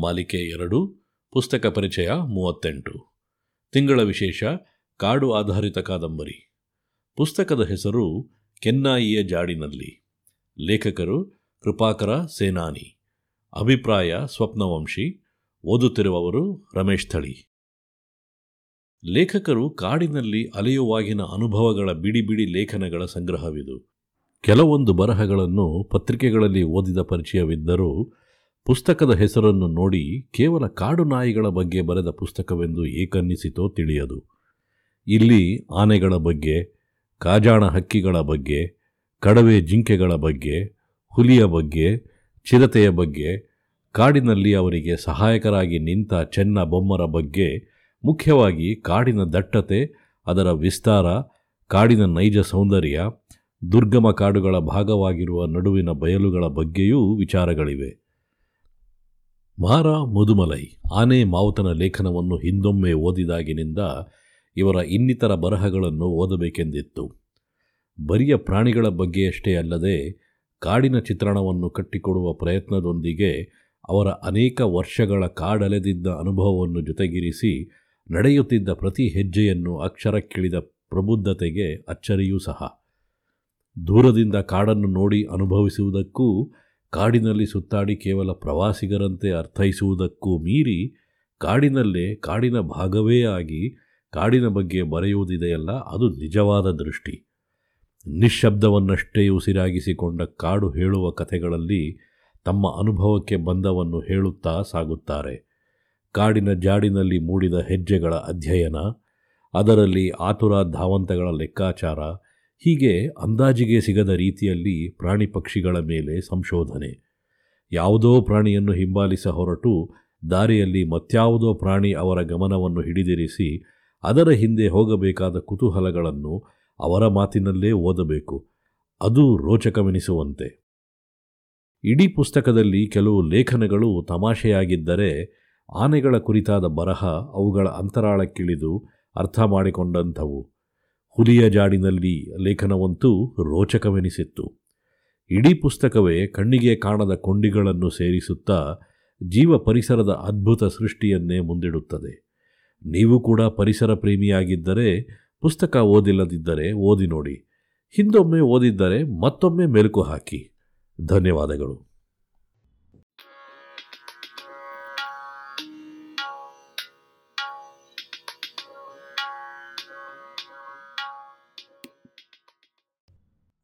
ಮಾಲಿಕೆ ಎರಡು, ಪುಸ್ತಕ ಪರಿಚಯ ಮೂವತ್ತೆಂಟು. ತಿಂಗಳ ವಿಶೇಷ, ಕಾಡು ಆಧಾರಿತ ಕಾದಂಬರಿ. ಪುಸ್ತಕದ ಹೆಸರು ಕೆನ್ನಾಯಿಯ ಜಾಡಿನಲ್ಲಿ. ಲೇಖಕರು ಕೃಪಾಕರ ಸೇನಾನಿ. ಅಭಿಪ್ರಾಯ ಸ್ವಪ್ನವಂಶಿ. ಓದುತ್ತಿರುವವರು ರಮೇಶ್ ಥಳಿ. ಲೇಖಕರು ಕಾಡಿನಲ್ಲಿ ಅಲೆಯುವಾಗಿನ ಅನುಭವಗಳ ಬಿಡಿ ಬಿಡಿ ಲೇಖನಗಳ ಸಂಗ್ರಹವಿದು. ಕೆಲವೊಂದು ಬರಹಗಳನ್ನು ಪತ್ರಿಕೆಗಳಲ್ಲಿ ಓದಿದ ಪರಿಚಯವಿದ್ದರೂ ಪುಸ್ತಕದ ಹೆಸರನ್ನು ನೋಡಿ ಕೇವಲ ಕಾಡು ನಾಯಿಗಳ ಬಗ್ಗೆ ಬರೆದ ಪುಸ್ತಕವೆಂದು ಏಕನ್ನಿಸಿತೋ ತಿಳಿಯದು. ಇಲ್ಲಿ ಆನೆಗಳ ಬಗ್ಗೆ, ಕಾಜಾಣ ಹಕ್ಕಿಗಳ ಬಗ್ಗೆ, ಕಡವೆ ಜಿಂಕೆಗಳ ಬಗ್ಗೆ, ಹುಲಿಯ ಬಗ್ಗೆ, ಚಿರತೆಯ ಬಗ್ಗೆ, ಕಾಡಿನಲ್ಲಿ ಅವರಿಗೆ ಸಹಾಯಕರಾಗಿ ನಿಂತ ಚೆನ್ನ ಬೊಮ್ಮರ ಬಗ್ಗೆ, ಮುಖ್ಯವಾಗಿ ಕಾಡಿನ ದಟ್ಟತೆ, ಅದರ ವಿಸ್ತಾರ, ಕಾಡಿನ ನೈಜ ಸೌಂದರ್ಯ, ದುರ್ಗಮ ಕಾಡುಗಳ ಭಾಗವಾಗಿರುವ ನಡುವಿನ ಬಯಲುಗಳ ಬಗ್ಗೆಯೂ ವಿಚಾರಗಳಿವೆ. ಮಾರ ಮುದುಮಲೈ ಆನೆ ಮಾವುತನ ಲೇಖನವನ್ನು ಹಿಂದೊಮ್ಮೆ ಓದಿದಾಗಿನಿಂದ ಇವರ ಇನ್ನಿತರ ಬರಹಗಳನ್ನು ಓದಬೇಕೆಂದಿತ್ತು. ಬರಿಯ ಪ್ರಾಣಿಗಳ ಬಗ್ಗೆಯಷ್ಟೇ ಅಲ್ಲದೆ ಕಾಡಿನ ಚಿತ್ರಣವನ್ನು ಕಟ್ಟಿಕೊಡುವ ಪ್ರಯತ್ನದೊಂದಿಗೆ ಅವರ ಅನೇಕ ವರ್ಷಗಳ ಕಾಡಲೆದಿದ್ದ ಅನುಭವವನ್ನು ಜೊತೆಗಿರಿಸಿ ನಡೆಯುತ್ತಿದ್ದ ಪ್ರತಿ ಹೆಜ್ಜೆಯನ್ನು ಅಕ್ಷರಕ್ಕಿಳಿದ ಪ್ರಬುದ್ಧತೆಗೆ ಅಚ್ಚರಿಯೂ ಸಹ. ದೂರದಿಂದ ಕಾಡನ್ನು ನೋಡಿ ಅನುಭವಿಸುವುದಕ್ಕೂ ಕಾಡಿನಲ್ಲಿ ಸುತ್ತಾಡಿ ಕೇವಲ ಪ್ರವಾಸಿಗರಂತೆ ಅರ್ಥೈಸುವುದಕ್ಕೂ ಮೀರಿ ಕಾಡಿನಲ್ಲೇ ಕಾಡಿನ ಭಾಗವೇ ಆಗಿ ಕಾಡಿನ ಬಗ್ಗೆ ಬರೆಯುವುದಿದೆಯಲ್ಲ, ಅದು ನಿಜವಾದ ದೃಷ್ಟಿ. ನಿಶ್ಶಬ್ದವನ್ನಷ್ಟೇ ಉಸಿರಾಗಿಸಿಕೊಂಡ ಕಾಡು ಹೇಳುವ ಕಥೆಗಳಲ್ಲಿ ತಮ್ಮ ಅನುಭವಕ್ಕೆ ಬಂದವನ್ನು ಹೇಳುತ್ತಾ ಸಾಗುತ್ತಾರೆ. ಕಾಡಿನ ಜಾಡಿನಲ್ಲಿ ಮೂಡಿದ ಹೆಜ್ಜೆಗಳ ಅಧ್ಯಯನ, ಅದರಲ್ಲಿ ಆತುರ ಧಾವಂತಗಳ ಲೆಕ್ಕಾಚಾರ ಹೀಗೆ ಅಂದಾಜಿಗೆ ಸಿಗದ ರೀತಿಯಲ್ಲಿ ಪ್ರಾಣಿ ಪಕ್ಷಿಗಳ ಮೇಲೆ ಸಂಶೋಧನೆ. ಯಾವುದೋ ಪ್ರಾಣಿಯನ್ನು ಹಿಂಬಾಲಿಸ ಹೊರಟು ದಾರಿಯಲ್ಲಿ ಮತ್ಯಾವುದೋ ಪ್ರಾಣಿ ಅವರ ಗಮನವನ್ನು ಹಿಡಿದಿರಿಸಿ ಅದರ ಹಿಂದೆ ಹೋಗಬೇಕಾದ ಕುತೂಹಲಗಳನ್ನು ಅವರ ಮಾತಿನಲ್ಲೇ ಓದಬೇಕು. ಅದು ರೋಚಕವೆನಿಸುವಂತೆ. ಇಡೀ ಪುಸ್ತಕದಲ್ಲಿ ಕೆಲವು ಲೇಖನಗಳು ತಮಾಷೆಯಾಗಿದ್ದರೆ ಆನೆಗಳ ಕುರಿತಾದ ಬರಹ ಅವುಗಳ ಅಂತರಾಳಕ್ಕಿಳಿದು ಅರ್ಥ ಮಾಡಿಕೊಂಡಂಥವು. ಹುಲಿಯ ಜಾಡಿನಲ್ಲಿ ಲೇಖನವಂತೂ ರೋಚಕವೆನಿಸಿತ್ತು. ಇಡೀ ಪುಸ್ತಕವೇ ಕಣ್ಣಿಗೆ ಕಾಣದ ಕೊಂಡಿಗಳನ್ನು ಸೇರಿಸುತ್ತಾ ಜೀವ ಪರಿಸರದ ಅದ್ಭುತ ಸೃಷ್ಟಿಯನ್ನೇ ಮುಂದಿಡುತ್ತದೆ. ನೀವು ಕೂಡ ಪರಿಸರ ಪ್ರೇಮಿಯಾಗಿದ್ದರೆ ಪುಸ್ತಕ ಓದಿಲ್ಲದಿದ್ದರೆ ಓದಿ ನೋಡಿ. ಹಿಂದೊಮ್ಮೆ ಓದಿದ್ದರೆ ಮತ್ತೊಮ್ಮೆ ಮೆಲುಕು ಹಾಕಿ. ಧನ್ಯವಾದಗಳು.